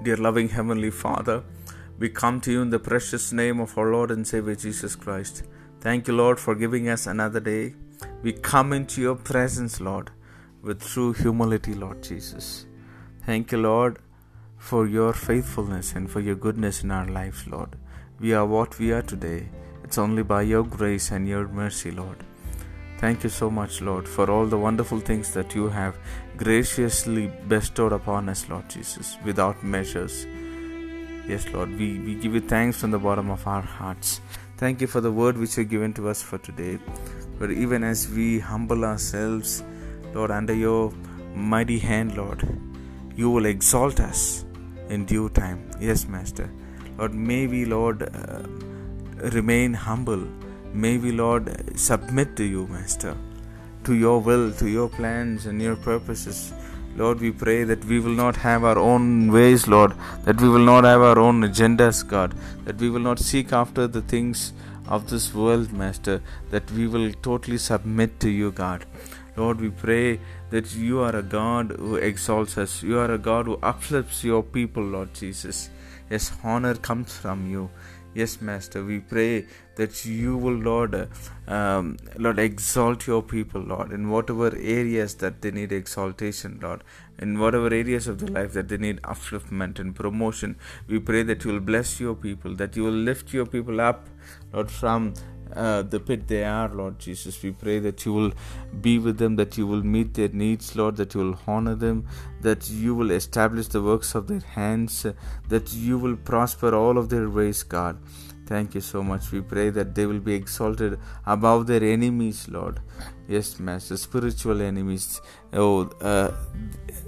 Dear loving Heavenly Father, we come to you in the precious name of our Lord and Savior Jesus Christ. Thank you, Lord, for giving us another day. We come into your presence, Lord, with true humility, Lord Jesus. Thank you, Lord, for your faithfulness and for your goodness in our lives, Lord. We are what we are today. It's only by your grace and your mercy, Lord. Thank you so much, Lord, for all the wonderful things that you have graciously bestowed upon us, Lord Jesus, without measures. Yes, Lord, we, we give you thanks from the bottom of our hearts. Thank you for the word which you have given to us for today. But even as we humble ourselves, Lord, under your mighty hand, Lord, you will exalt us in due time. Yes, Master. Lord, may we, Lord, uh, remain humble May we, Lord, submit to you, Master, to your will, to your plans and your purposes. Lord, we pray that we will not have our own ways, Lord, that we will not have our own agendas, God, that we will not seek after the things of this world, Master, that we will totally submit to you, God. Lord, we pray that you are a God who exalts us. You are a God who uplifts your people, Lord Jesus. Yes, honor comes from you. Yes, Master, we pray that you will, Lord, um, Lord, exalt your people, Lord, in whatever areas that they need exaltation, Lord, in whatever areas of their life that they need upliftment and promotion. We pray that you will bless your people, that you will lift your people up, Lord, from uh, the pit they are, Lord Jesus. We pray that you will be with them, that you will meet their needs, Lord, that you will honor them, that you will establish the works of their hands, that you will prosper all of their ways, God. Thank you so much. We pray that they will be exalted above their enemies, Lord. Yes, Master, spiritual enemies. Oh, uh,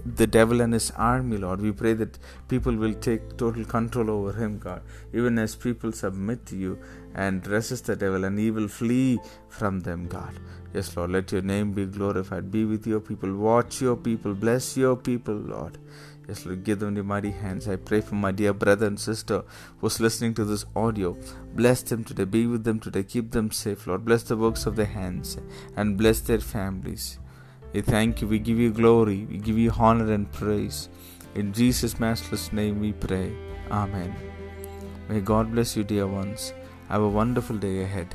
the devil and his army, Lord. We pray that people will take total control over him, God. Even as people submit to you and resist the devil, and he will flee from them, God. Yes, Lord, let your name be glorified. Be with your people. Watch your people. Bless your people, Lord. Yes, Lord, give them the mighty hands. I pray for my dear brother and sister who's listening to this audio. Bless them today. Be with them today. Keep them safe, Lord. Bless the works of their hands and bless their families. We thank you. We give you glory. We give you honor and praise. In Jesus' matchless name we pray. Amen. May God bless you, dear ones. Have a wonderful day ahead.